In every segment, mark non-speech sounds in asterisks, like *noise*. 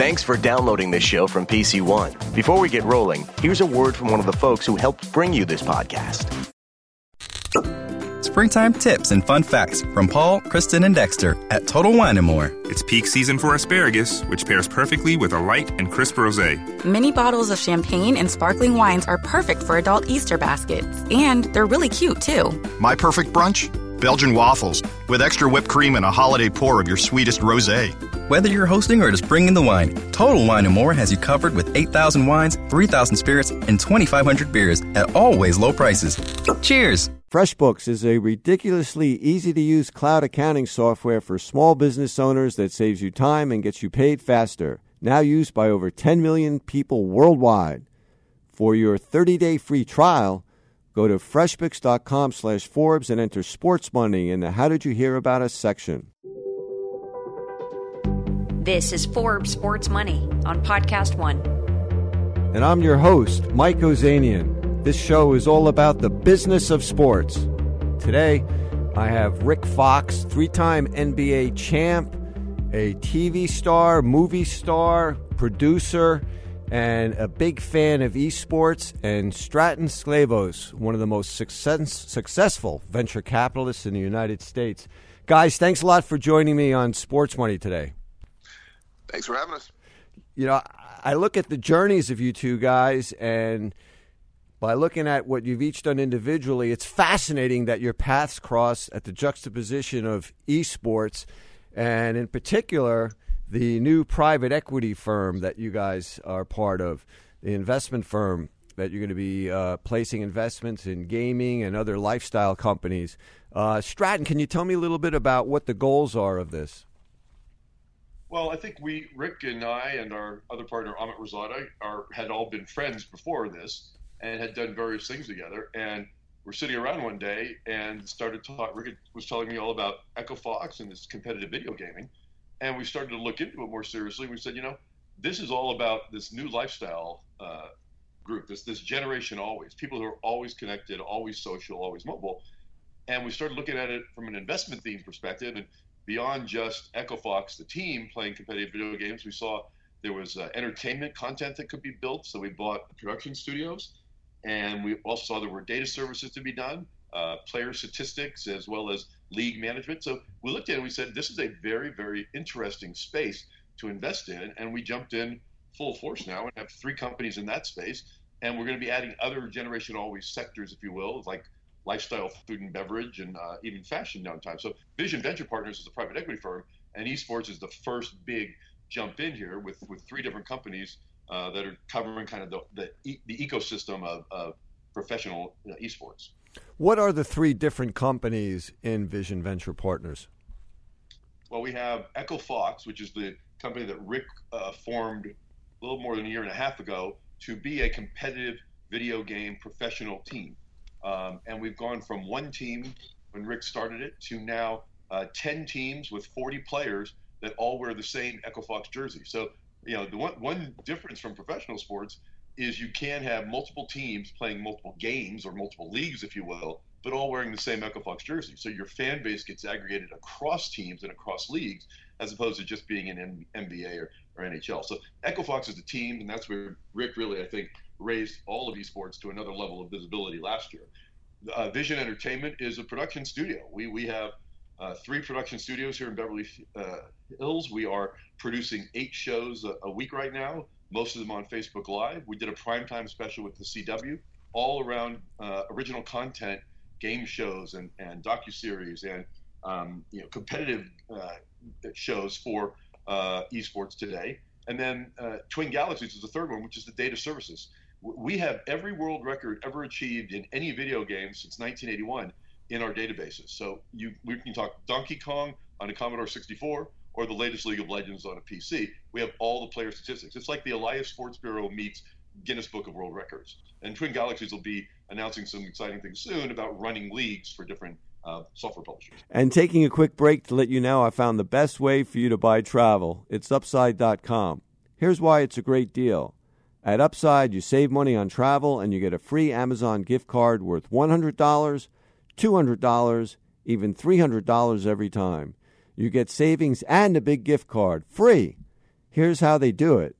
Thanks for downloading this show from PC One. Before we get rolling, here's a word from one of the folks who helped bring you this podcast. Springtime tips and fun facts from Paul, Kristen, and Dexter at Total Wine and More. It's peak season for asparagus, which pairs perfectly with a light and crisp rosé. Mini bottles of champagne and sparkling wines are perfect for adult Easter baskets, and they're really cute too. My perfect brunch? Belgian waffles with extra whipped cream and a holiday pour of your sweetest rosé. Whether you're hosting or just bringing the wine, Total Wine and More has you covered with 8,000 wines, 3,000 spirits, and 2,500 beers at always low prices. Cheers! FreshBooks is a ridiculously easy to use cloud accounting software for small business owners that saves you time and gets you paid faster. Now used by over 10 million people worldwide. For your 30 day free trial, go to freshbooks.com slash Forbes and enter sports money in the How Did You Hear About Us section. This is Forbes Sports Money on Podcast One. And I'm your host, Mike Ozanian. This show is all about the business of sports. Today, I have Rick Fox, three time NBA champ, a TV star, movie star, producer, and a big fan of esports, and Stratton Sclavos, one of the most success, successful venture capitalists in the United States. Guys, thanks a lot for joining me on Sports Money today. Thanks for having us. You know, I look at the journeys of you two guys, and by looking at what you've each done individually, it's fascinating that your paths cross at the juxtaposition of esports, and in particular, the new private equity firm that you guys are part of, the investment firm that you're going to be uh, placing investments in gaming and other lifestyle companies. Uh, Stratton, can you tell me a little bit about what the goals are of this? Well, I think we, Rick and I, and our other partner Amit Raizada, are had all been friends before this and had done various things together. And we're sitting around one day and started talking. Rick was telling me all about Echo Fox and this competitive video gaming, and we started to look into it more seriously. We said, you know, this is all about this new lifestyle uh, group, this this generation always, people who are always connected, always social, always mobile. And we started looking at it from an investment theme perspective, and beyond just Echo Fox, the team playing competitive video games, we saw there was uh, entertainment content that could be built. So we bought production studios, and we also saw there were data services to be done, uh, player statistics, as well as league management. So we looked at it and we said, this is a very, very interesting space to invest in. And we jumped in full force now and have three companies in that space. And we're going to be adding other generation always sectors, if you will, like lifestyle, food and beverage, and uh, even fashion down time. So Vision Venture Partners is a private equity firm, and esports is the first big jump in here with with three different companies uh, that are covering kind of the the, the ecosystem of, of professional you know, esports. What are the three different companies in Vision Venture Partners? Well, we have Echo Fox, which is the company that Rick uh, formed a little more than a year and a half ago to be a competitive video game professional team. Um, and we've gone from one team when Rick started it to now uh, 10 teams with 40 players that all wear the same Echo Fox jersey. So, you know, the one, one difference from professional sports is you can have multiple teams playing multiple games or multiple leagues, if you will, but all wearing the same Echo Fox jersey. So your fan base gets aggregated across teams and across leagues as opposed to just being in NBA or, or NHL. So Echo Fox is the team, and that's where Rick really, I think, raised all of esports to another level of visibility last year. Uh, Vision Entertainment is a production studio. We we have uh, three production studios here in Beverly uh, Hills. We are producing eight shows a, a, week right now. Most of them on Facebook Live. We did a primetime special with the CW, all around uh, original content, game shows and and docu series and um, you know competitive uh, shows for uh, esports today. And then Twin Galaxies is the third one, which is the data services we have every world record ever achieved in any video game since 1981 in our databases. So you, we can talk Donkey Kong on a Commodore 64 or the latest League of Legends on a PC. We have all the player statistics. It's like the Elias Sports Bureau meets Guinness Book of World Records. And Twin Galaxies will be announcing some exciting things soon about running leagues for different uh, software publishers. And taking a quick break to let you know, I found the best way for you to buy travel. It's upside.com. Here's why it's a great deal. At Upside, you save money on travel and you get a free Amazon gift card worth $100, $200, even $300 every time. You get savings and a big gift card free. Here's how they do it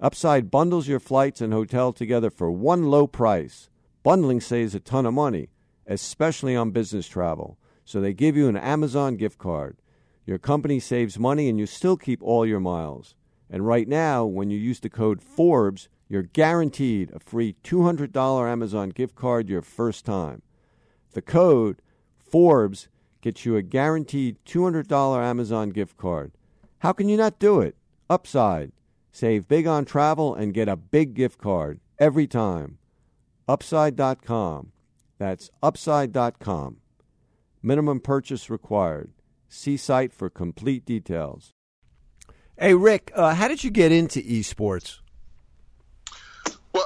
Upside bundles your flights and hotel together for one low price. Bundling saves a ton of money, especially on business travel. So they give you an Amazon gift card. Your company saves money and you still keep all your miles. And right now, when you use the code Forbes, you're guaranteed a free $200 Amazon gift card your first time. The code Forbes gets you a guaranteed $200 Amazon gift card. How can you not do it? Upside. Save big on travel and get a big gift card every time. Upside.com. That's upside.com. Minimum purchase required. See site for complete details. Hey, Rick, uh, how did you get into esports?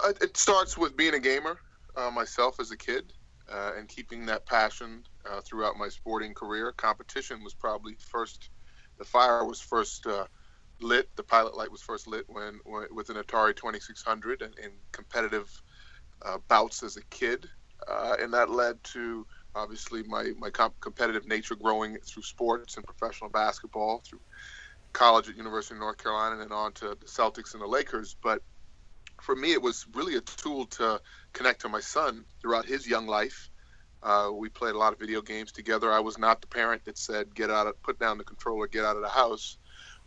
It starts with being a gamer uh, myself as a kid uh, and keeping that passion uh, throughout my sporting career. Competition was probably first, the fire was first uh, lit, the pilot light was first lit when, when with an Atari 2600 and in competitive uh, bouts as a kid. And that led to obviously my, my comp- competitive nature growing through sports and professional basketball, through college at University of North Carolina, and on to the Celtics and the Lakers. But for me, it was really a tool to connect to my son throughout his young life. Uh, we played a lot of video games together. I was not the parent that said, "Get out of, put down the controller, get out of the house."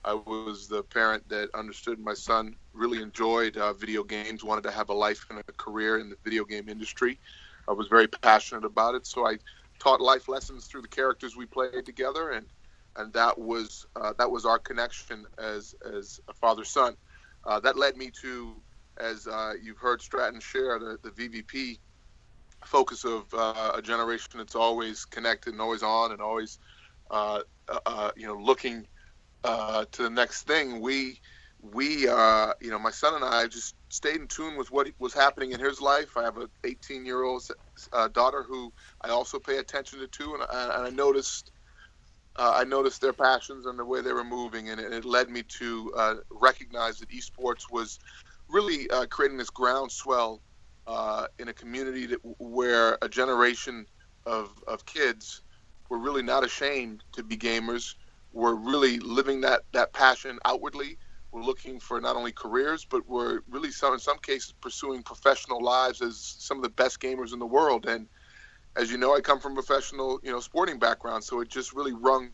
I was the parent that understood my son really enjoyed uh, video games, wanted to have a life and a career in the video game industry. I was very passionate about it, so I taught life lessons through the characters we played together, and and that was uh, that was our connection as as a father son. Uh, that led me to as uh, you've heard Stratton share, the, the VVP focus of uh, a generation that's always connected and always on and always, uh, uh, uh you know, looking uh, to the next thing. We, we, you know, my son and I just stayed in tune with what was happening in his life. I have a 18 year old daughter who I also pay attention to too, and, and I noticed. Uh, I noticed their passions and the way they were moving, and it, it led me to uh, recognize that esports was really uh, creating this groundswell uh, in a community that, where a generation of, of kids were really not ashamed to be gamers. We're really living that, that passion outwardly. We're looking for not only careers, but we're really some, in some cases pursuing professional lives as some of the best gamers in the world. And as you know, I come from a professional, you know, sporting background, so it just really rung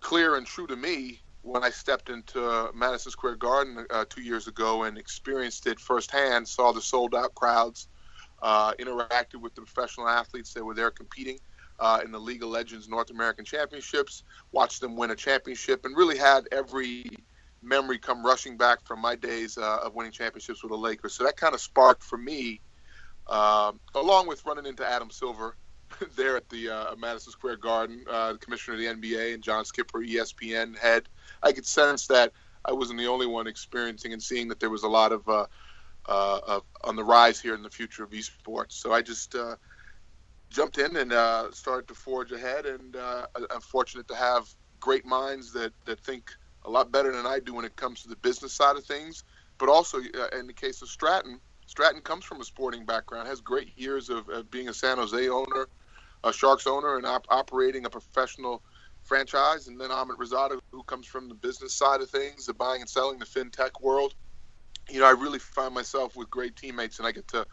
clear and true to me when I stepped into Madison Square Garden uh, two years ago and experienced it firsthand, saw the sold out crowds, uh, interacted with the professional athletes that were there competing uh, in the League of Legends North American Championships, watched them win a championship, and really had every memory come rushing back from my days uh, of winning championships with the Lakers. So that kind of sparked for me, um, along with running into Adam Silver *laughs* there at the uh, Madison Square Garden, uh, the commissioner of the NBA, and John Skipper, ESPN head. I could sense that I wasn't the only one experiencing and seeing that there was a lot of, uh, uh, of on the rise here in the future of esports. So I just uh, jumped in and uh, started to forge ahead. And I'm fortunate to have great minds that, that think a lot better than I do when it comes to the business side of things. But also, in the case of Stratton, Stratton comes from a sporting background, has great years of, of being a San Jose owner, a Sharks owner, and op- operating a professional franchise, and then Amit Raizada, who comes from the business side of things, the buying and selling, the fintech world. You know, I really find myself with great teammates, and I get to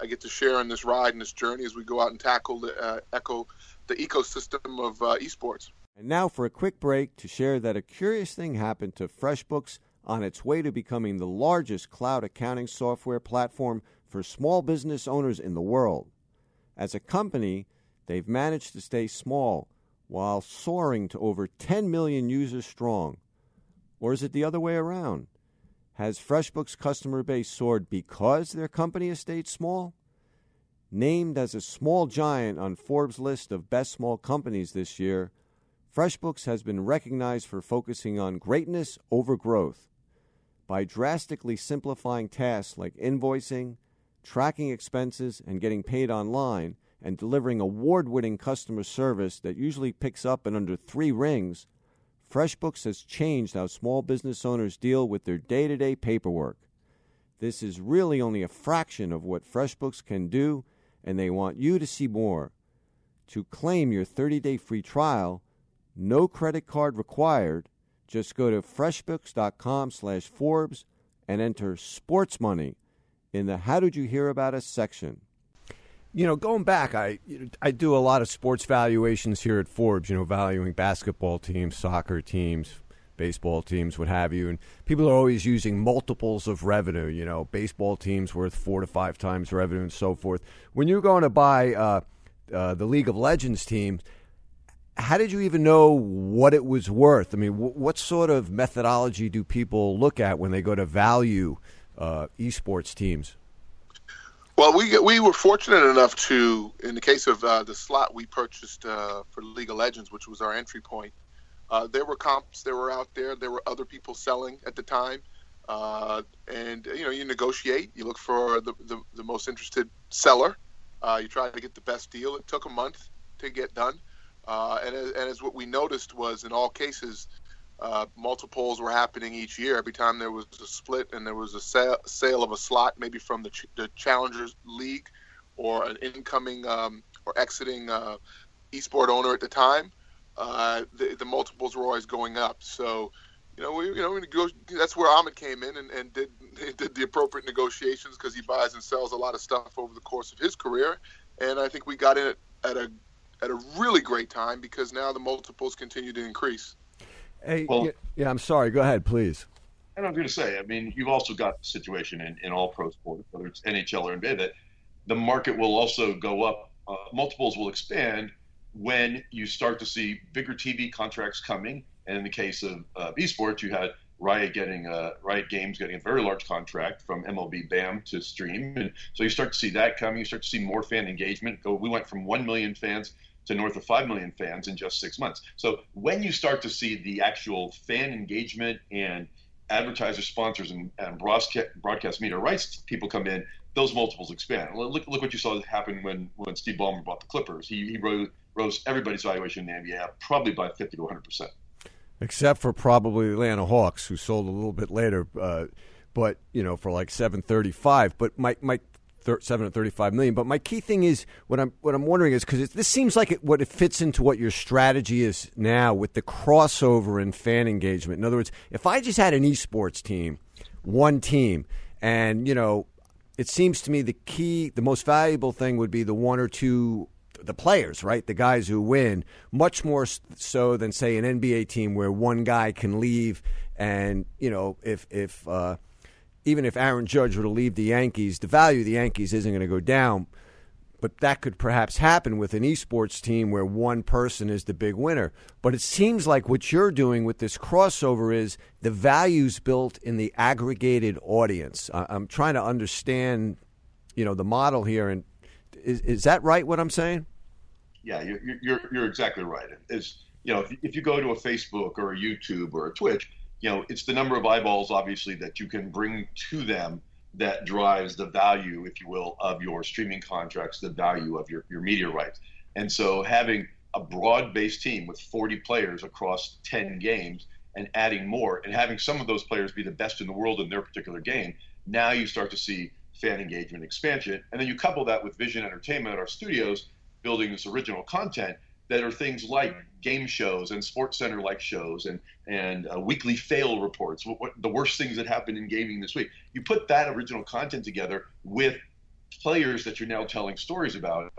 I get to share in this ride and this journey as we go out and tackle the uh, echo the ecosystem of uh, esports. And now for a quick break to share that a curious thing happened to FreshBooks on its way to becoming the largest cloud accounting software platform for small business owners in the world. As a company, they've managed to stay small while soaring to over 10 million users strong? Or is it the other way around? Has FreshBooks' customer base soared because their company has stayed small? Named as a small giant on Forbes' list of best small companies this year, FreshBooks has been recognized for focusing on greatness over growth. By drastically simplifying tasks like invoicing, tracking expenses, and getting paid online, and delivering award winning customer service that usually picks up in under three rings, FreshBooks has changed how small business owners deal with their day to day paperwork. This is really only a fraction of what FreshBooks can do, and they want you to see more. To claim your 30 day free trial, no credit card required, Just go to freshbooks.com slash Forbes and enter sports money in the How Did You Hear About Us section. You know, going back, I I do a lot of sports valuations here at Forbes. You know, valuing basketball teams, soccer teams, baseball teams, what have you. And people are always using multiples of revenue. You know, baseball teams worth four to five times revenue and so forth. When you're going to buy uh, uh, the League of Legends team, how did you even know what it was worth? I mean, w- what sort of methodology do people look at when they go to value uh, esports teams? Well, we we were fortunate enough to, in the case of uh, the slot we purchased uh, for League of Legends, which was our entry point. Uh, there were comps that were out there. There were other people selling at the time, uh, and you know you negotiate. You look for the the, the most interested seller. Uh, you try to get the best deal. It took a month to get done, uh, and and as what we noticed was in all cases uh, multiples were happening each year. Every time there was a split and there was a sale, sale of a slot, maybe from the, ch- the Challengers League or an incoming um, or exiting uh, esport owner at the time, uh, the, the, multiples were always going up. So, you know, we, you know, we go, that's where Amit came in and, and did *laughs* did the appropriate negotiations because he buys and sells a lot of stuff over the course of his career. And I think we got in it at a at a really great time because now the multiples continue to increase. Hey, well, yeah, yeah, I'm sorry. Go ahead, please. And I'm going to say, I mean, you've also got the situation in, in all pro sports, whether it's NHL or NBA, that the market will also go up. Uh, multiples will expand when you start to see bigger TV contracts coming. And in the case of uh, esports, you had Riot getting uh, Riot Games getting a very large contract from MLB BAM to stream, and so you start to see that coming. You start to see more fan engagement. Go, we went from one million fans to north of 5 million fans in just six months. So when you start to see the actual fan engagement and advertiser sponsors and, and broadcast, broadcast media rights people come in, those multiples expand. Look, look what you saw happen when, when Steve Ballmer bought the Clippers. He, he rose, rose everybody's valuation in the NBA probably by 50 to 100%. Except for probably Atlanta Hawks, who sold a little bit later. Uh, but you know, for like seven thirty-five. But my my seven hundred thirty-five million. But my key thing is what I'm what I'm wondering is because this seems like it, what it fits into what your strategy is now with the crossover and fan engagement. In other words, if I just had an esports team, one team, and you know, it seems to me the key, the most valuable thing would be the one or two the players, right? The guys who win, much more so than say an NBA team where one guy can leave, and you know if if uh, even if Aaron Judge were to leave the Yankees, the value of the Yankees isn't going to go down. But that could perhaps happen with an esports team where one person is the big winner. But it seems like what you're doing with this crossover is the values built in the aggregated audience. I'm trying to understand, you know, the model here. And is, is that right? What I'm saying? Yeah, you're you're, you're exactly right. It's you know, if, if you go to a Facebook or a YouTube or a Twitch, you know, it's the number of eyeballs, obviously, that you can bring to them that drives the value, if you will, of your streaming contracts, the value of your, your media rights. And so having a broad based team with 40 players across 10 games and adding more and having some of those players be the best in the world in their particular game, now you start to see fan engagement expansion. And then you couple that with Vision Entertainment, at our studios, building this original content that are things like mm-hmm. Game shows and sports center like shows and and uh, weekly fail reports what, what, the worst things that happened in gaming this week. You put that original content together with players that you're now telling stories about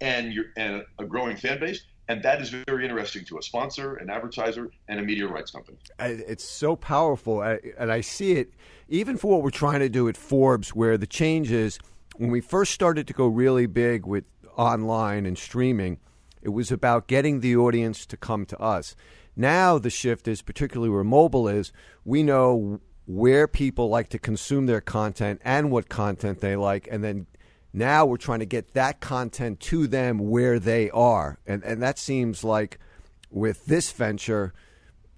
and you're and a growing fan base and that is very interesting to a sponsor an advertiser and a media rights company. It's so powerful. And i see it even for what we're trying to do at forbes where the change is when we first started to go really big with online and streaming it was about getting the audience to come to us. Now the shift is, particularly where mobile is, we know where people like to consume their content and what content they like, and then now we're trying to get that content to them where they are. And and that seems like with this venture,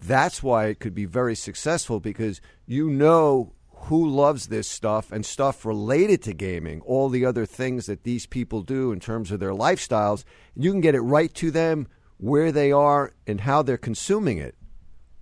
that's why it could be very successful because you know who loves this stuff and stuff related to gaming, all the other things that these people do in terms of their lifestyles. You can get it right to them where they are and how they're consuming it.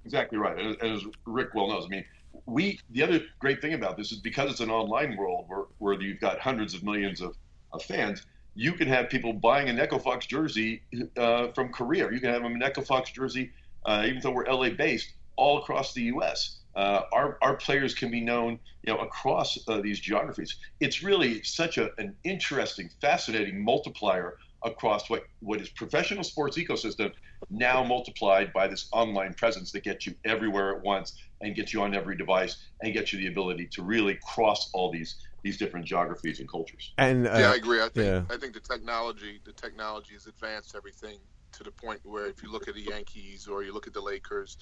Exactly right. And as Rick well knows, I mean, we the other great thing about this is because it's an online world where, where you've got hundreds of millions of, of fans, you can have people buying an Echo Fox jersey uh, from Korea. You can have them an Echo Fox jersey, uh, even though we're LA based, all across the U.S. Uh, our, our players can be known, you know, across uh, these geographies. It's really such a, an interesting, fascinating multiplier across what, what is professional sports ecosystem now multiplied by this online presence that gets you everywhere at once and gets you on every device and gets you the ability to really cross all these these different geographies and cultures. And uh, yeah, I agree. I think yeah. I think the technology the technology has advanced everything to the point where if you look at the Yankees or you look at the Lakers,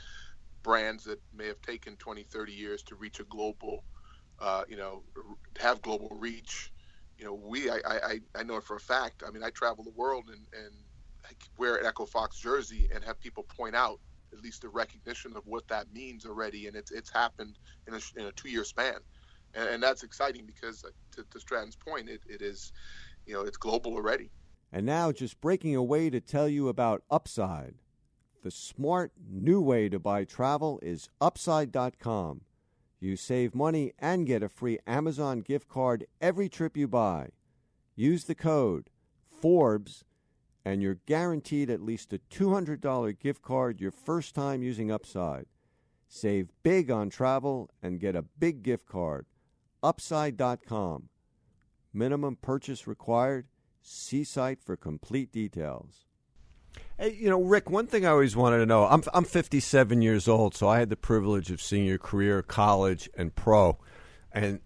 brands that may have taken 20, 30 years to reach a global, uh, you know, have global reach. You know, we, I, I, I know it for a fact. I mean, I travel the world and, and wear an Echo Fox jersey and have people point out at least the recognition of what that means already. And it's, it's happened in a, in a two year span. And, and that's exciting because uh, to, to Stratton's point, it, it is, you know, it's global already. And now, just breaking away to tell you about Upside. The smart new way to buy travel is Upside.com. You save money and get a free Amazon gift card every trip you buy. Use the code FORBES and you're guaranteed at least a $200 gift card your first time using Upside. Save big on travel and get a big gift card. Upside.com. Minimum purchase required. See site for complete details. Hey, you know, Rick, one thing I always wanted to know I'm, I'm 57 years old, so I had the privilege of seeing your career, college and pro. And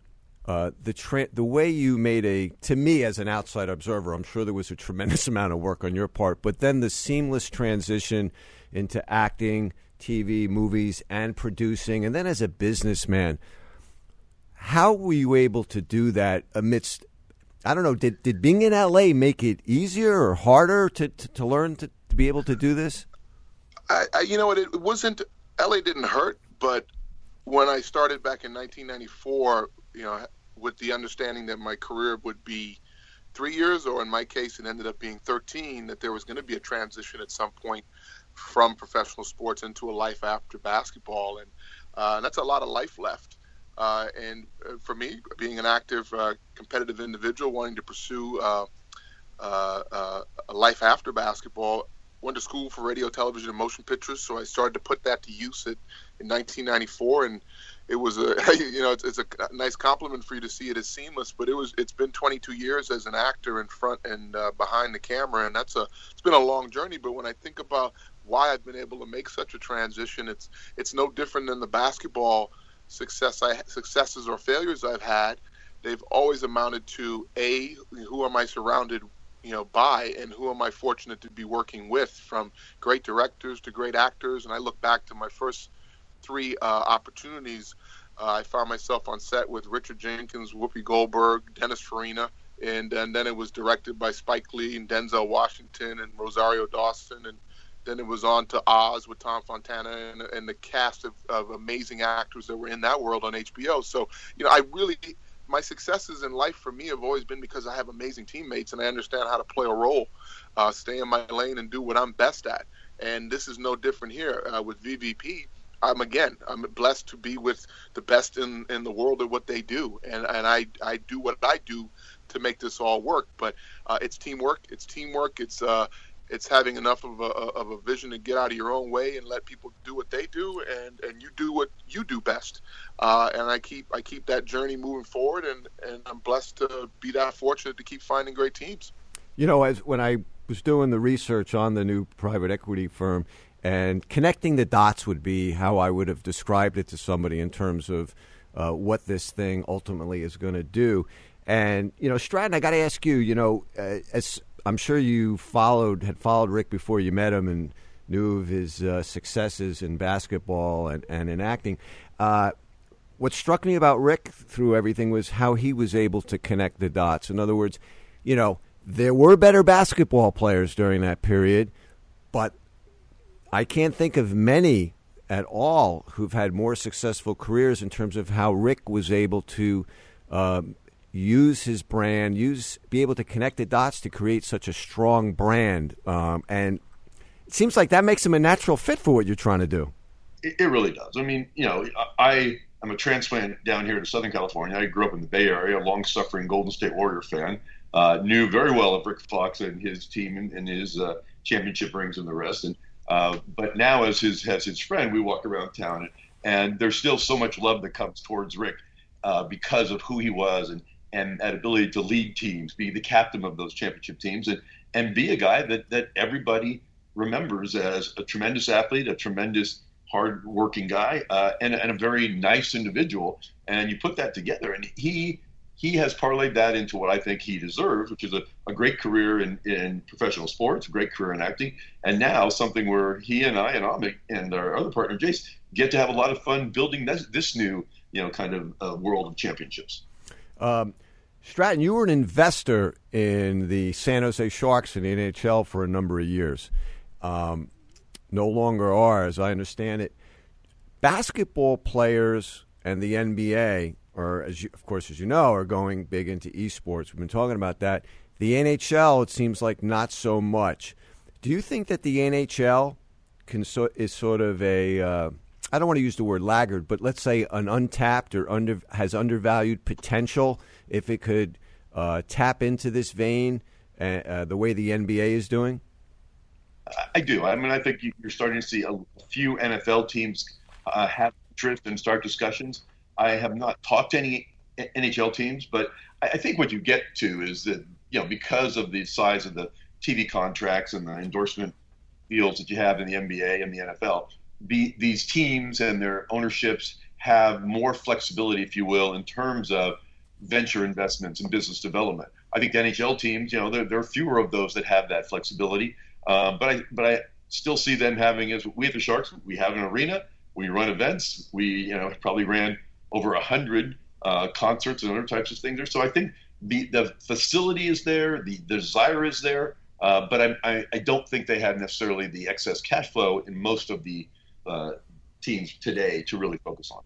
uh, the tra- the way you made a to me as an outside observer, I'm sure there was a tremendous *laughs* amount of work on your part, but then the seamless transition into acting, TV, movies, and producing, and then as a businessman, how were you able to do that amidst? I don't know. Did did being in LA make it easier or harder to to, to learn to, to be able to do this? I, I, you know what? It wasn't. LA didn't hurt, but when I started back in 1994, you know, with the understanding that my career would be three years, or in my case, it ended up being 13, that there was going to be a transition at some point from professional sports into a life after basketball, and uh, that's a lot of life left. Uh, and uh, for me, being an active, uh, competitive individual, wanting to pursue uh, uh, a life after basketball, went to school for radio, television, and motion pictures. So I started to put that to use in 1994, and it was a *laughs* you know it's, it's, a nice compliment for you to see it as seamless. But it was it's been 22 years as an actor in front and uh, behind the camera, and that's a it's been a long journey. But when I think about why I've been able to make such a transition, it's it's no different than the basketball success I successes or failures I've had. They've always amounted to a who am I surrounded you know by and who am I fortunate to be working with from great directors to great actors. And I look back to my first three uh, opportunities. Uh, I found myself on set with Richard Jenkins, Whoopi Goldberg, Dennis Farina, and, and then it was directed by Spike Lee and Denzel Washington and Rosario Dawson, and then it was on to Oz with Tom Fontana and, and the cast of, of amazing actors that were in that world on HBO. So, you know, I really my successes in life for me have always been because I have amazing teammates and I understand how to play a role, uh, stay in my lane, and do what I'm best at. And this is no different here uh, with VVP. I'm again, I'm blessed to be with the best in, in the world at what they do, and and I I do what I do to make this all work. But uh, it's teamwork. It's teamwork. It's uh, it's having enough of a, of a vision to get out of your own way and let people do what they do, and, and you do what you do best. Uh, and I keep I keep that journey moving forward, and, and I'm blessed to be that fortunate to keep finding great teams. You know, as when I was doing the research on the new private equity firm, and connecting the dots would be how I would have described it to somebody in terms of uh, what this thing ultimately is going to do. And you know, Stratton, I got to ask you. You know, uh, as I'm sure you followed had followed Rick before you met him and knew of his uh, successes in basketball and, and in acting. Uh, what struck me about Rick through everything was how he was able to connect the dots. In other words, you know, there were better basketball players during that period, but I can't think of many at all who've had more successful careers in terms of how Rick was able to um, use his brand, use be able to connect the dots to create such a strong brand. Um, and it seems like that makes him a natural fit for what you're trying to do. It, it really does. I mean, you know, I am a transplant down here to Southern California. I grew up in the Bay Area, a long-suffering Golden State Warrior fan. Uh, knew very well of Rick Fox and his team and, and his uh, championship rings and the rest. And Uh, but now, as his as his friend, we walk around town, and there's still so much love that comes towards Rick uh, because of who he was and and that ability to lead teams, be the captain of those championship teams, and and be a guy that that everybody remembers as a tremendous athlete, a tremendous hard-working guy, uh, and, and a very nice individual. And you put that together, and he he has parlayed that into what I think he deserves, which is a, a great career in, in professional sports, a great career in acting, and now something where he and I and Amit and our other partner Jace get to have a lot of fun building this, this new you know kind of uh, world of championships. Um, Stratton, you were an investor in the San Jose Sharks in the NHL for a number of years. Um, no longer are, as I understand it. Basketball players and the NBA, or as you, of course as you know, are going big into esports. We've been talking about that. The NHL, it seems like not so much. Do you think that the NHL can so, is sort of a uh, I don't want to use the word laggard, but let's say an untapped or under has undervalued potential if it could uh, tap into this vein uh, uh the way the NBA is doing? I do. I mean, I think you're starting to see a few NFL teams uh, have interest and start discussions. I have not talked to any NHL teams, but I think what you get to is that you know because of the size of the TV contracts and the endorsement deals that you have in the NBA and the NFL, these teams and their ownerships have more flexibility, if you will, in terms of venture investments and business development. I think the NHL teams, you know, there, there are fewer of those that have that flexibility. Um, but I but I still see them having as we at the Sharks, we have an arena, we run events, we you know probably ran over a hundred uh, concerts and other types of things there. So I think the the facility is there, the desire is there, uh, but I, I, I don't think they have necessarily the excess cash flow in most of the uh, teams today to really focus on.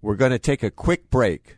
We're going to take a quick break.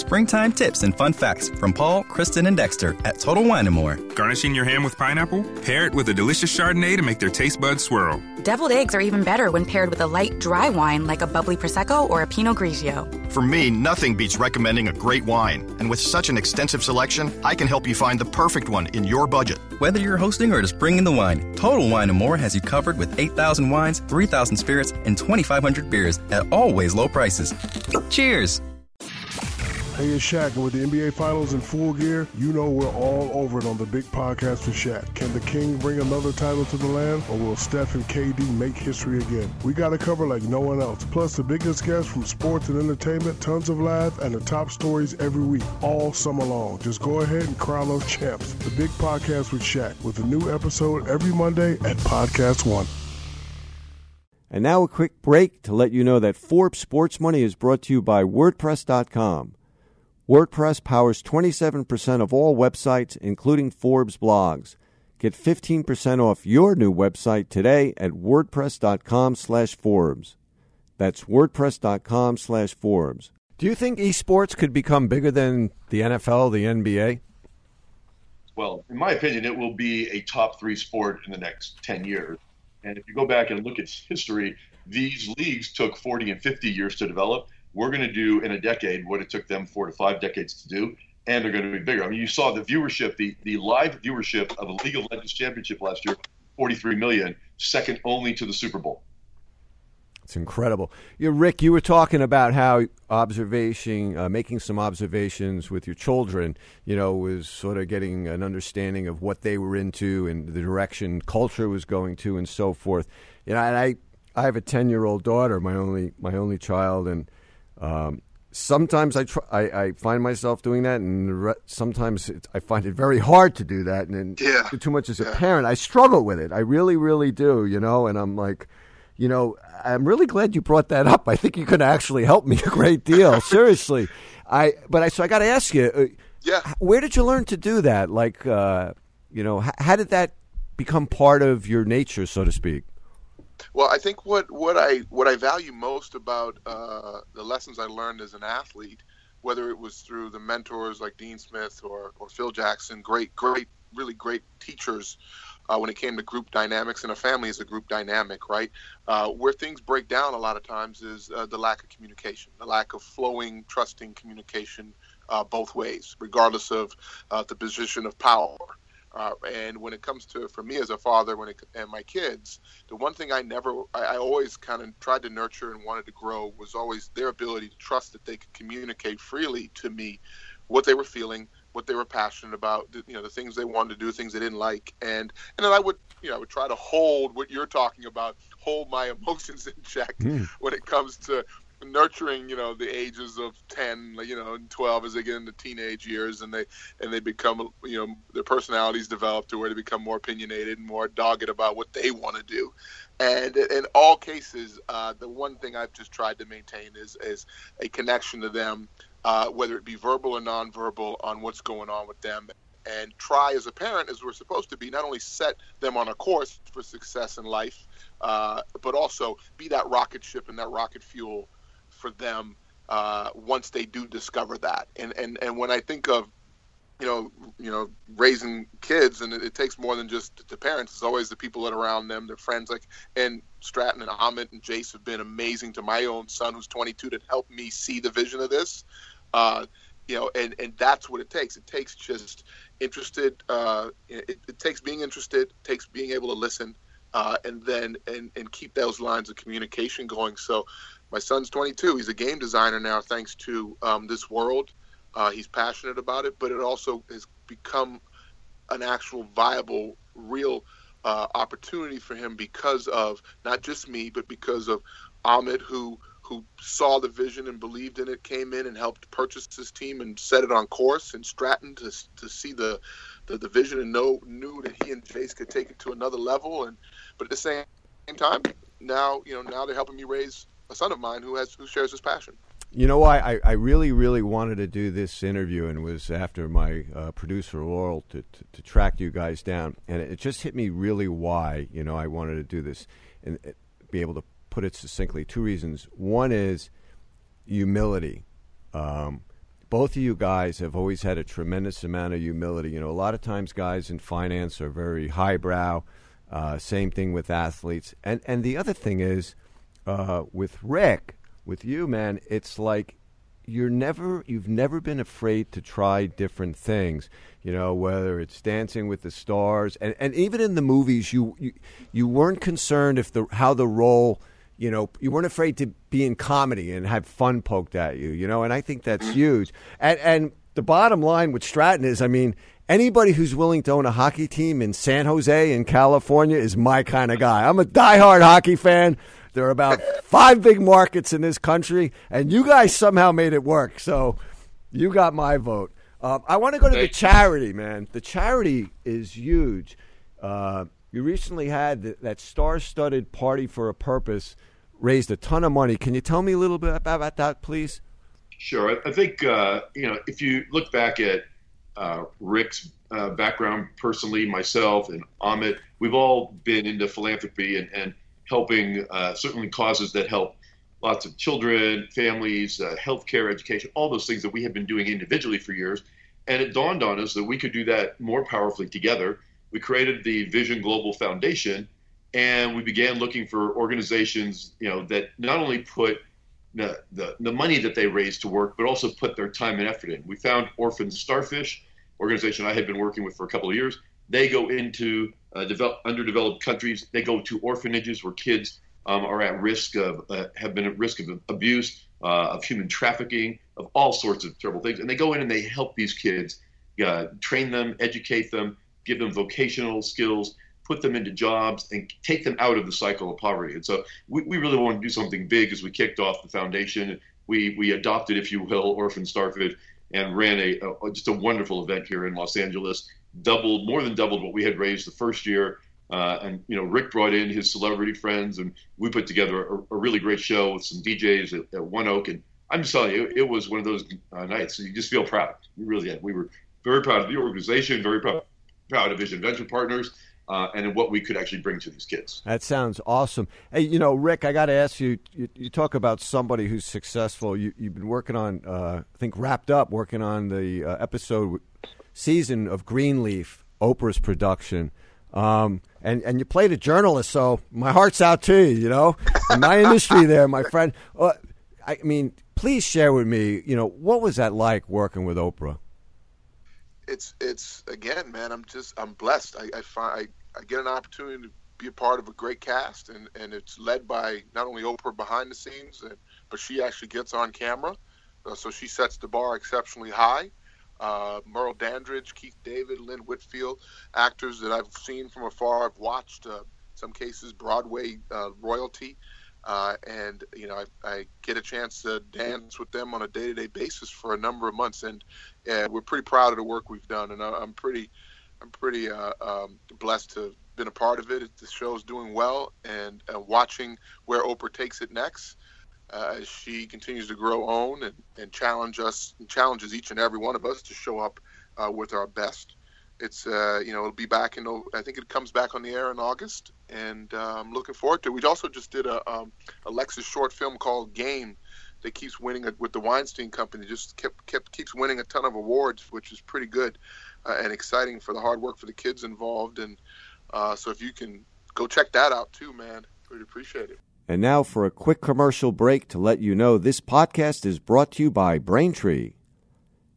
Springtime tips and fun facts from Paul, Kristen, and Dexter at Total Wine & More. Garnishing your ham with pineapple? Pair it with a delicious Chardonnay to make their taste buds swirl. Deviled eggs are even better when paired with a light, dry wine like a bubbly Prosecco or a Pinot Grigio. For me, nothing beats recommending a great wine. And with such an extensive selection, I can help you find the perfect one in your budget. Whether you're hosting or just bringing the wine, Total Wine & More has you covered with 8,000 wines, 3,000 spirits, and 2,500 beers at always low prices. Cheers! Hey, it's Shaq, and with the NBA Finals in full gear, you know we're all over it on the big podcast with Shaq. Can the King bring another title to the land, or will Steph and KD make history again? We got to cover like no one else. Plus, the biggest guests from sports and entertainment, tons of laughs, and the top stories every week, all summer long. Just go ahead and crown those champs. The big podcast with Shaq, with a new episode every Monday at Podcast One. And now a quick break to let you know that Forbes Sports Money is brought to you by WordPress.com. WordPress powers 27% of all websites, including Forbes blogs. Get 15% off your new website today at wordpress.com slash Forbes. That's wordpress.com slash Forbes. Do you think esports could become bigger than the NFL, the NBA? Well, in my opinion, it will be a top 3 sport in the next 10 years. And if you go back and look at history, these leagues took 40 and 50 years to develop we're going to do in a decade what it took them four to five decades to do, and they're going to be bigger. I mean, you saw the viewership, the, the live viewership of a League of Legends championship last year, 43 million, second only to the Super Bowl. It's incredible. Yeah, Rick, you were talking about how observation, uh, making some observations with your children, you know, was sort of getting an understanding of what they were into and the direction culture was going to, and so forth. You know, and I, I have a ten-year-old daughter, my only, my only child, and um, sometimes I, try, I, I find myself doing that, and re- sometimes I find it very hard to do that. And, yeah. too much as yeah. a parent, I struggle with it. I really, really do. You know, and I'm like, you know, I'm really glad you brought that up. I think you could actually help me a great deal. *laughs* Seriously, I. But I so I got to ask you. Uh, yeah. Where did you learn to do that? Like, uh, you know, how, how did that become part of your nature, so to speak? Well, I think what, what I what I value most about uh, the lessons I learned as an athlete, whether it was through the mentors like Dean Smith or, or Phil Jackson, great great really great teachers uh, when it came to group dynamics, and a family is a group dynamic, right? Uh, where things break down a lot of times is uh, the lack of communication, the lack of flowing, trusting communication uh, both ways, regardless of uh, the position of power. Uh, and when it comes to for me as a father, when it, and my kids, the one thing I never, I, I always kind of tried to nurture and wanted to grow was always their ability to trust that they could communicate freely to me what they were feeling, what they were passionate about, you know, the things they wanted to do, things they didn't like, and and then I would, you know, I would try to hold what you're talking about, hold my *laughs* emotions in check mm. when it comes to nurturing you know the ages of 10 you know and 12 as they get into teenage years and they and they become you know their personalities develop to where they become more opinionated and more dogged about what they want to do. And in all cases uh, the one thing i've just tried to maintain is is a connection to them uh, whether it be verbal or nonverbal on what's going on with them. And try as a parent as we're supposed to be not only set them on a course for success in life uh, but also be that rocket ship and that rocket fuel for them uh, once they do discover that. And, and and when I think of you know you know raising kids, and it, it takes more than just the parents. It's always the people that are around them, their friends. Like and Stratton and Amit and Jace have been amazing to my own son, who's 22, to help me see the vision of this. Uh, you know, and, and that's what it takes. It takes just interested. Uh, it, it takes being interested. Takes being able to listen, uh, and then and, and keep those lines of communication going. So my son's 22. He's a game designer now, thanks to um, this world. Uh, he's passionate about it, but it also has become an actual viable, real uh, opportunity for him because of not just me, but because of Amit, who who saw the vision and believed in it, came in and helped purchase this team and set it on course, and Stratton to to see the the, the vision and know knew that he and Jace could take it to another level, and but at the same time, now you know now they're helping me raise a son of mine who has who shares his passion. You know why I, I really really wanted to do this interview and was after my uh, producer Laurel to, to, to track you guys down and it just hit me really why you know I wanted to do this and uh, be able to put it succinctly. Two reasons. One is humility. Um, both of you guys have always had a tremendous amount of humility. You know, a lot of times guys in finance are very highbrow. Uh, same thing with athletes. And and the other thing is uh, with Rick, with you, man, it's like you're never you've never been afraid to try different things you know whether it's dancing with the stars and, and even in the movies you, you you weren't concerned if the how the role you know you weren't afraid to be in comedy and have fun poked at you you know and i think that's huge. And and the bottom line with stratton is i mean anybody who's willing to own a hockey team in san jose in california is my kind of guy. I'm a diehard hockey fan there are about five big markets in this country, and you guys somehow made it work. So you got my vote. Uh, I want to go to the charity, man. The charity is huge. Uh, you recently had the, that star-studded party for a purpose, raised a ton of money. Can you tell me a little bit about, about that, please? Sure. I think uh, you know if you look back at uh, Rick's uh, background personally, myself and Amit, we've all been into philanthropy and, and helping uh, certainly causes that help lots of children, families, uh, healthcare, education, all those things that we have been doing individually for years. And it dawned on us that we could do that more powerfully together. We created the Vision Global Foundation, and we began looking for organizations, you know, that not only put the, the, the money that they raise to work, but also put their time and effort in. We found Orphan Starfish, organization I had been working with for a couple of years. They go into uh, develop, underdeveloped countries. They go to orphanages where kids um, are at risk of, uh, have been at risk of abuse, uh, of human trafficking, of all sorts of terrible things. And they go in and they help these kids, uh, train them, educate them, give them vocational skills, put them into jobs, and take them out of the cycle of poverty. And so we, we really want to do something big as we kicked off the foundation. We, we adopted, if you will, Orphan Starfish and ran a, a, just a wonderful event here in Los Angeles doubled, more than doubled what we had raised the first year. Uh, and you know, Rick brought in his celebrity friends, and we put together a, a really great show with some DJs at, at, One Oak. And I'm just telling you, it, it was one of those uh, nights. You just feel proud. You really did. We were very proud of the organization, very proud, proud of Vision Venture Partners. Uh, and what we could actually bring to these kids. That sounds awesome. Hey, you know, Rick, I got to ask you, you, you. talk about somebody who's successful. You, have been working on, uh, I think, wrapped up working on the uh, episode season of Greenleaf, Oprah's production. Um, and and you played a journalist, so my heart's out to you. You know, in my industry, there, my friend. Uh, I mean, please share with me. You know, what was that like working with Oprah? it's it's again, man. I'm just I'm blessed. I, I find I, I get an opportunity to be a part of a great cast, and and it's led by not only Oprah behind the scenes, and, but she actually gets on camera, uh, so she sets the bar exceptionally high. Uh, Merle Dandridge, Keith David, Lynn Whitfield, actors that I've seen from afar. I've watched uh, some cases Broadway uh, royalty, uh, and you know I, I, get a chance to dance with them on a day-to-day basis for a number of months, and we're pretty proud of the work we've done, and I, am pretty I'm pretty uh, um, blessed to have been a part of it. The show's doing well, and uh, watching where Oprah takes it next uh, as she continues to grow own and, and challenge us and challenges each and every one of us to show up uh, with our best. It's uh, you know it'll be back in I think it comes back on the air in August, and I'm looking forward to. it. We also just did a, um, Lexus short film called Game that keeps winning with the Weinstein Company. Just kept kept keeps winning a ton of awards, which is pretty good uh, and exciting for the hard work for the kids involved. And uh, so if you can go check that out too, man, really appreciate it. And now for a quick commercial break to let you know this podcast is brought to you by Braintree.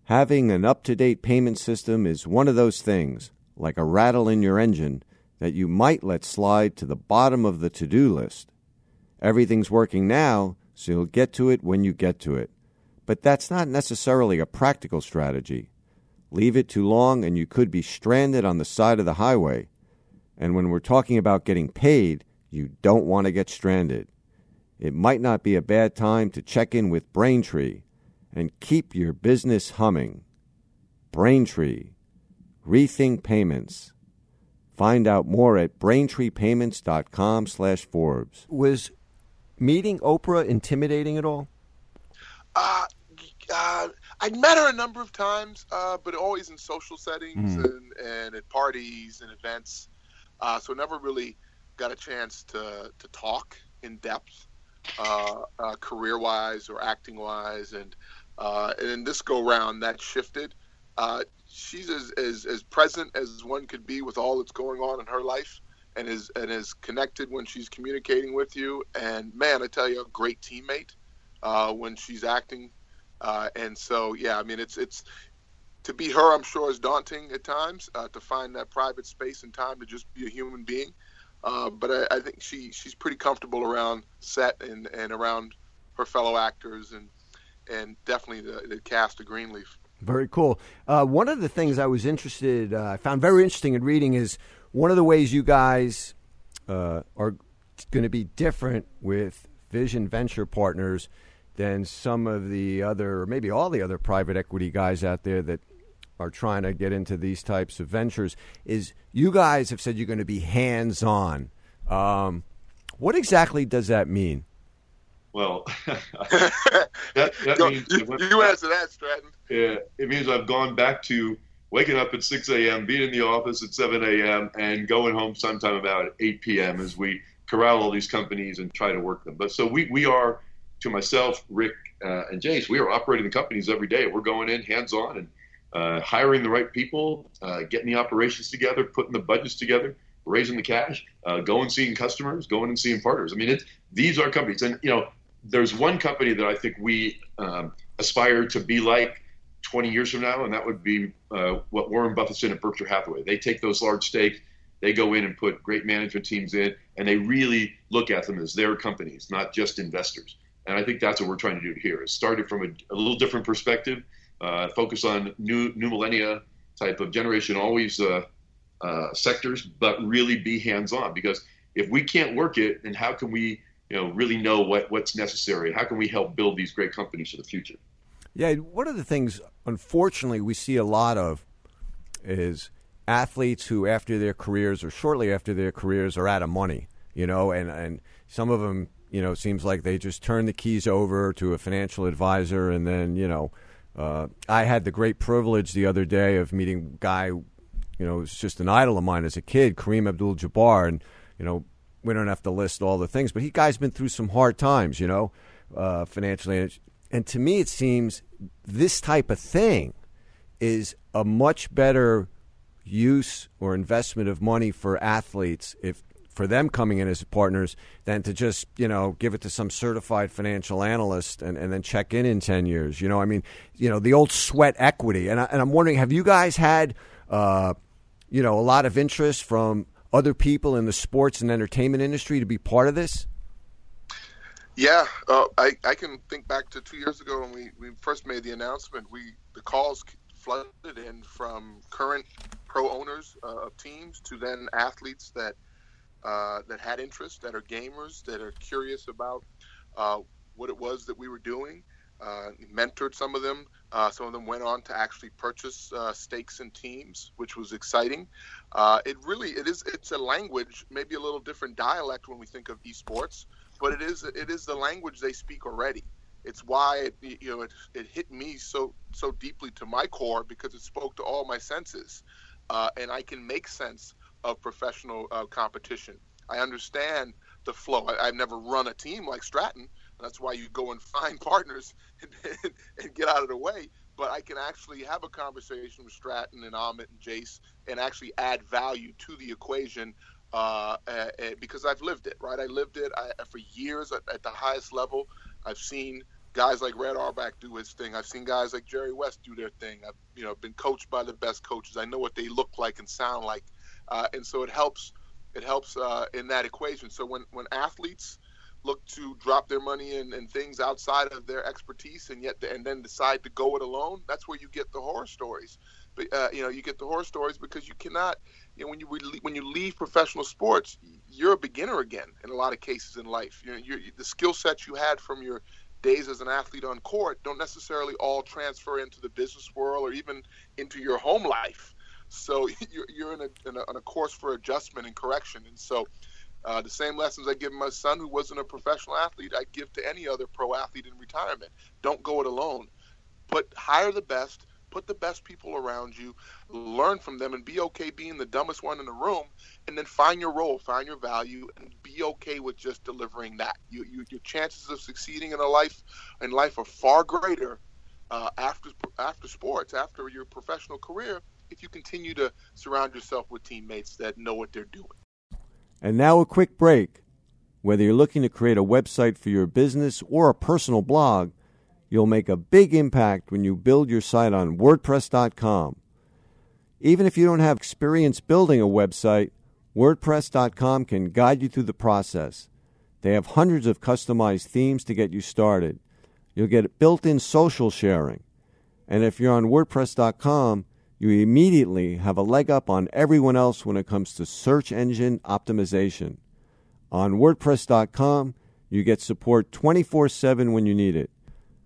Having an up to date payment system is one of those things, like a rattle in your engine, that you might let slide to the bottom of the to do list. Everything's working now, so you'll get to it when you get to it. But that's not necessarily a practical strategy. Leave it too long, and you could be stranded on the side of the highway. And when we're talking about getting paid, you don't want to get stranded. It might not be a bad time to check in with Braintree and keep your business humming. Braintree, rethink payments. Find out more at braintreepayments.com slash Forbes. Was meeting Oprah intimidating at all? Uh, uh, I'd met her a number of times, uh, but always in social settings mm. and, and at parties and events. Uh, so never really got a chance to, to talk in depth, uh, uh career wise or acting wise. And, uh, and in this go round, that shifted. Uh, she's as, as, as present as one could be with all that's going on in her life and is, and is connected when she's communicating with you. And man, I tell you, a great teammate when she's acting uh, and so, yeah, I mean, it's it's to be her. I'm sure is daunting at times uh, to find that private space and time to just be a human being. Uh, but I, I, think she she's pretty comfortable around set and, and around her fellow actors and and definitely the, the cast of Greenleaf. Very cool. Uh, one of the things I was interested, uh, I found very interesting in reading is one of the ways you guys uh, are going to be different with Vision Venture Partners than some of the other, or maybe all the other private equity guys out there that are trying to get into these types of ventures is you guys have said you're going to be hands on. Um, what exactly does that mean? Well, *laughs* *laughs* that, that Go, means you, you answer that, Stratton. Yeah, it means I've gone back to waking up at 6 a.m., being in the office at 7 a.m., and going home sometime about 8 p.m. as we corral all these companies and try to work them. But so we, we are to myself, Rick, uh, and Jace, we are operating the companies every day. We're going in hands on and uh, hiring the right people, uh, getting the operations together, putting the budgets together, raising the cash, uh, going seeing customers, going and seeing partners. I mean, it, these are companies, and you know, there's one company that I think we um, aspire to be like 20 years from now, and that would be uh, what Warren Buffett's in at Berkshire Hathaway. They take those large stakes. They go in and put great management teams in, and they really look at them as their companies, not just investors. And I think that's what we're trying to do here is start it from a, a little different perspective, uh, focus on new new millennia type of generation always uh, uh, sectors, but really be hands on because if we can't work it, then how can we you know really know what what's necessary? How can we help build these great companies for the future? Yeah, one of the things unfortunately we see a lot of is athletes who after their careers or shortly after their careers are out of money, you know, and and some of them you know, it seems like they just turn the keys over to a financial advisor, and then you know, uh, I had the great privilege the other day of meeting guy, you know, was just an idol of mine as a kid, Kareem Abdul-Jabbar, and you know, we don't have to list all the things, but he guy's been through some hard times, you know, uh, financially, and to me, it seems this type of thing is a much better use or investment of money for athletes if for them coming in as partners than to just you know give it to some certified financial analyst and, and then check in in 10 years. You know i mean you know the old sweat equity. And, I, and i'm wondering have you guys had uh, you know a lot of interest from other people in the sports and entertainment industry to be part of this? Yeah, uh, I, I can think back to two years ago when we, we first made the announcement. We the calls flooded in from current pro owners uh, of teams to then athletes that uh, that had interest, that are gamers, that are curious about uh, what it was that we were doing. Uh, mentored some of them. Uh, some of them went on to actually purchase stakes in teams, which was exciting. it really it is it's a language, maybe a little different dialect when we think of esports but it is it is the language they speak already. It's why it, you know it, it hit me so so deeply to my core because it spoke to all my senses, uh, and I can make sense of professional uh, competition. I understand the flow. I, have never run a team like Stratton. That's why you go and *laughs* find partners and, and, get out of the way. But I can actually have a conversation with Stratton and Amit and Jace and actually add value to the equation uh, because I've lived it, right? I lived it I, for years at, at, the highest level. I've seen guys like Red Auerbach do his thing. I've seen guys like Jerry West do their thing. I've you know been coached by the best coaches. I know what they look like and sound like, uh, and so it helps. It helps uh, in that equation. So when when athletes look to drop their money in, in things outside of their expertise and yet and then decide to go it alone, that's where you get the horror stories. But uh, you know you get the horror stories because you cannot you know, when you when you leave professional sports, you're a beginner again in a lot of cases in life. You know, you're, the skill sets you had from your days as an athlete on court don't necessarily all transfer into the business world or even into your home life. So *laughs* you're, you're in, a, in, a, in a course for adjustment and correction. And so uh, the same lessons I give my son, who wasn't a professional athlete, I give to any other pro athlete in retirement. Don't go it alone, but hire the best put the best people around you, learn from them, and be okay being the dumbest one in the room, and then find your role, find your value, and be okay with just delivering that. You, you your chances of succeeding in a life in life are far greater uh, after after sports, after your professional career, if you continue to surround yourself with teammates that know what they're doing. And now a quick break. Whether you're looking to create a website for your business or a personal blog You'll make a big impact when you build your site on WordPress.com. Even if you don't have experience building a website, WordPress.com can guide you through the process. They have hundreds of customized themes to get you started. You'll get built in social sharing. And if you're on WordPress.com, you immediately have a leg up on everyone else when it comes to search engine optimization. On WordPress.com, you get support 24 7 when you need it.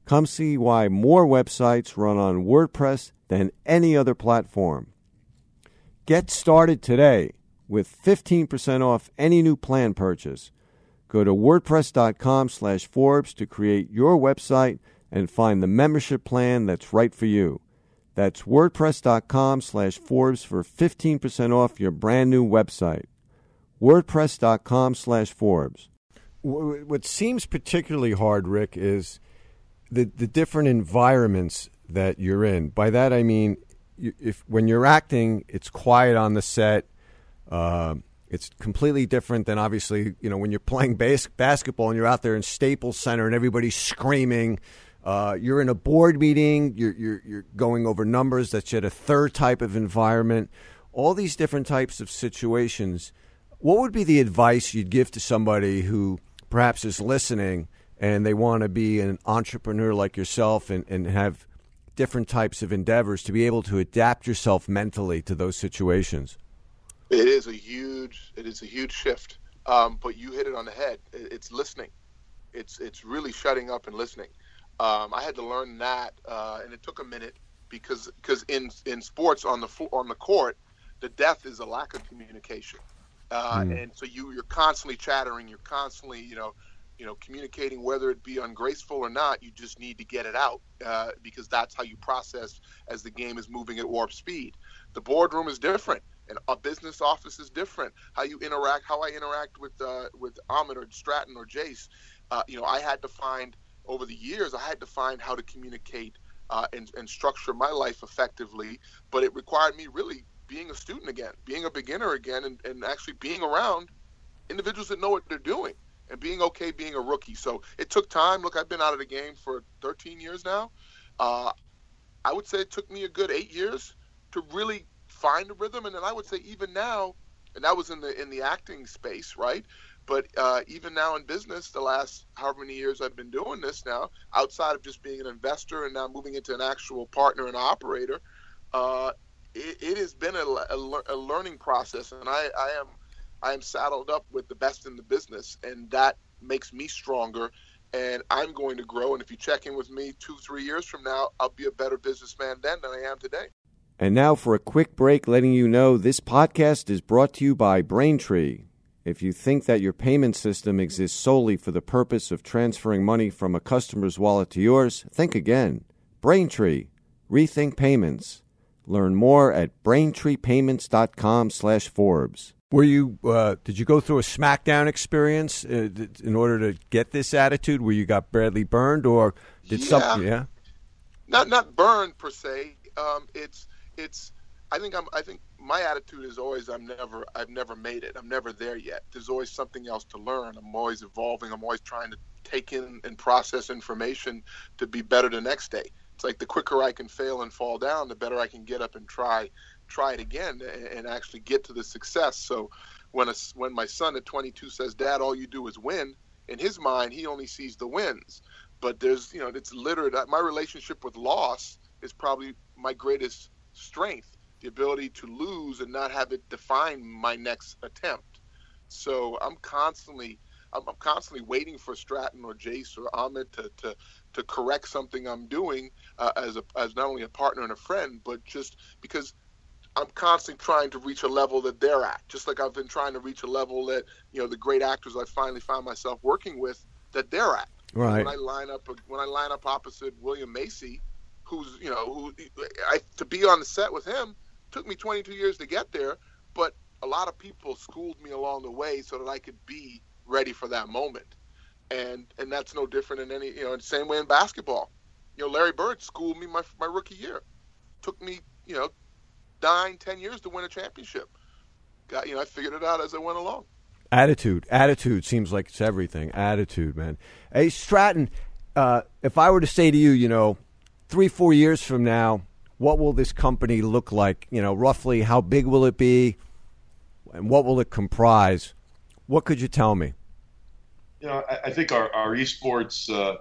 Come see why more websites run on WordPress than any other platform. Get started today with 15% off any new plan purchase. Go to wordpress.com slash Forbes to create your website and find the membership plan that's right for you. That's wordpress.com slash Forbes for 15% off your brand new website. wordpress.com slash Forbes. What seems particularly hard, Rick, is the the different environments that you're in. By that I mean, if when you're acting, it's quiet on the set. Uh, it's completely different than obviously you know when you're playing bas- basketball and you're out there in Staples Center and everybody's screaming. Uh, you're in a board meeting. You're, you're you're going over numbers. That's yet a third type of environment. All these different types of situations. What would be the advice you'd give to somebody who perhaps is listening? and they want to be an entrepreneur like yourself and, and have different types of endeavors to be able to adapt yourself mentally to those situations? It is a huge it is a huge shift. Um, but you hit it on the head. It's listening. It's it's really shutting up and listening. Um, I had to learn that, uh, and it took a minute because because in in sports on the on the court, the death is a lack of communication, uh, mm. and so you you're constantly chattering. You're constantly you know you know, communicating whether it be ungraceful or not, you just need to get it out uh, because that's how you process as the game is moving at warp speed. The boardroom is different, and a business office is different. How you interact, how I interact with uh, with Amit or Stratton or Jace, uh, you know, I had to find over the years, I had to find how to communicate uh, and, and structure my life effectively. But it required me really being a student again, being a beginner again, and, and actually being around individuals that know what they're doing and being okay being a rookie. So it took time. Look, I've been out of the game for 13 years now. Uh, I would say it took me a good eight years to really find a rhythm, and then I would say even now, and that was in the in the acting space, right? But uh, even now in business, the last however many years I've been doing this now, outside of just being an investor and now moving into an actual partner and operator, uh, it, it, has been a, a, a, learning process, and I, I am I am saddled up with the best in the business, and that makes me stronger. And I'm going to grow. And if you check in with me two, three years from now, I'll be a better businessman then than I am today. And now for a quick break, letting you know this podcast is brought to you by Braintree. If you think that your payment system exists solely for the purpose of transferring money from a customer's wallet to yours, think again. Braintree. Rethink payments. Learn more at braintreepayments.com slash Forbes. Were you, uh, did you go through a SmackDown experience uh, in order to get this attitude where you got badly burned or did yeah. something, yeah? Not, not burned per se. Um, it's, it's, I think I'm, I think my attitude is always I'm never I've never made it. I'm never there yet. There's always something else to learn. I'm always evolving. I'm always trying to take in and process information to be better the next day. It's like the quicker I can fail and fall down, the better I can get up and try try it again and actually get to the success. So when a, when my son at 22 says, "Dad, all you do is win," in his mind, he only sees the wins. But there's, you know, it's littered. My relationship with loss is probably my greatest strength the ability to lose and not have it define my next attempt. So I'm constantly I'm, I'm constantly waiting for Stratton or Jace or Amit to, to, to correct something I'm doing uh, as a as not only a partner and a friend, but just because I'm constantly trying to reach a level that they're at. Just like I've been trying to reach a level that you know the great actors I finally found myself working with that they're at. Right. When I line up when I line up opposite William Macy, who's you know who I to be on the set with him took me 22 years to get there, but a lot of people schooled me along the way so that I could be ready for that moment. And and that's no different in any you know the same way in basketball. You know, Larry Bird schooled me my my rookie year. Took me you know nine ten years to win a championship. Got you know I figured it out as I went along. Attitude, attitude seems like it's everything. Attitude, man. Hey Stratton, uh, if I were to say to you, you know, three four years from now, what will this company look like? You know, roughly how big will it be, and what will it comprise? What could you tell me? You know, I, I think our, our esports uh,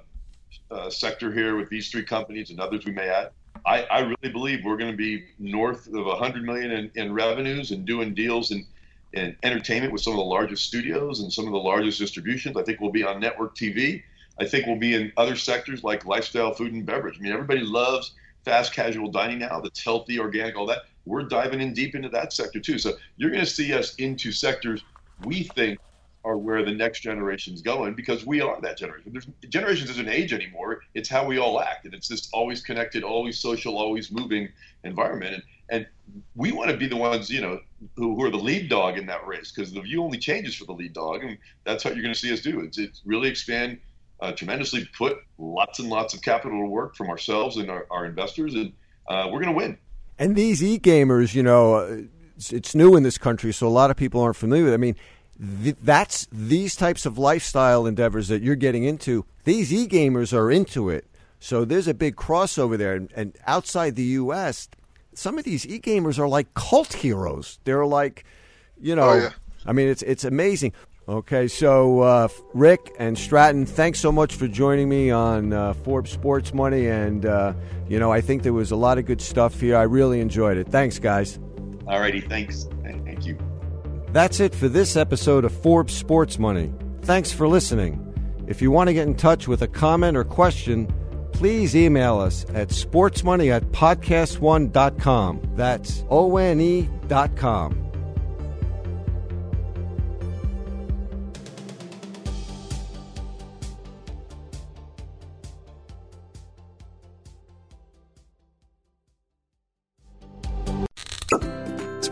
uh, sector here with these three companies and others we may add, I, I really believe we're going to be north of 100 million in, in revenues and doing deals in, in entertainment with some of the largest studios and some of the largest distributions. I think we'll be on network TV. I think we'll be in other sectors like lifestyle, food, and beverage. I mean, everybody loves – fast casual dining now that's healthy, organic, all that. We're diving in deep into that sector too. So you're going to see us into sectors we think are where the next generation's going because we are that generation. There's, generations isn't age anymore. It's how we all act. And it's this always connected, always social, always moving environment. And, and we want to be the ones, you know, who, who are the lead dog in that race because the view only changes for the lead dog. And that's what you're going to see us do. It's, it's really expand uh, tremendously, put lots and lots of capital to work from ourselves and our, our investors, and uh, we're going to win. And these e gamers, you know, it's, it's, new in this country, so a lot of people aren't familiar with. It. I mean, th- that's these types of lifestyle endeavors that you're getting into. These e gamers are into it, so there's a big crossover there. And, and outside the U.S., some of these e gamers are like cult heroes. They're like, you know, oh, yeah. I mean, it's it's amazing. Okay, so uh, Rick and Stratton, thanks so much for joining me on uh, Forbes Sports Money. And, uh, you know, I think there was a lot of good stuff here. I really enjoyed it. Thanks, guys. All righty, thanks. Thank you. That's it for this episode of Forbes Sports Money. Thanks for listening. If you want to get in touch with a comment or question, please email us at sportsmoney at podcast1.com. That's O N E dot com.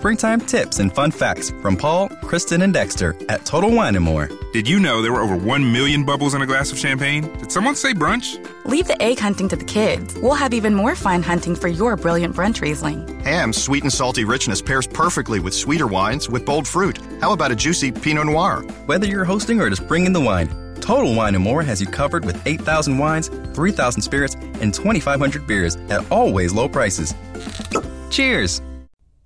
Springtime tips and fun facts from Paul, Kristen, and Dexter at Total Wine and More. Did you know there were over 1 million bubbles in a glass of champagne? Did someone say brunch? Leave the egg hunting to the kids. We'll have even more fun hunting for your brilliant brunch Riesling. Ham's sweet and salty richness pairs perfectly with sweeter wines with bold fruit. How about a juicy Pinot Noir? Whether you're hosting or just bringing the wine, Total Wine & More has you covered with 8,000 wines, 3,000 spirits, and 2,500 beers at always low prices. Cheers!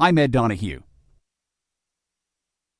I'm Ed Donahue.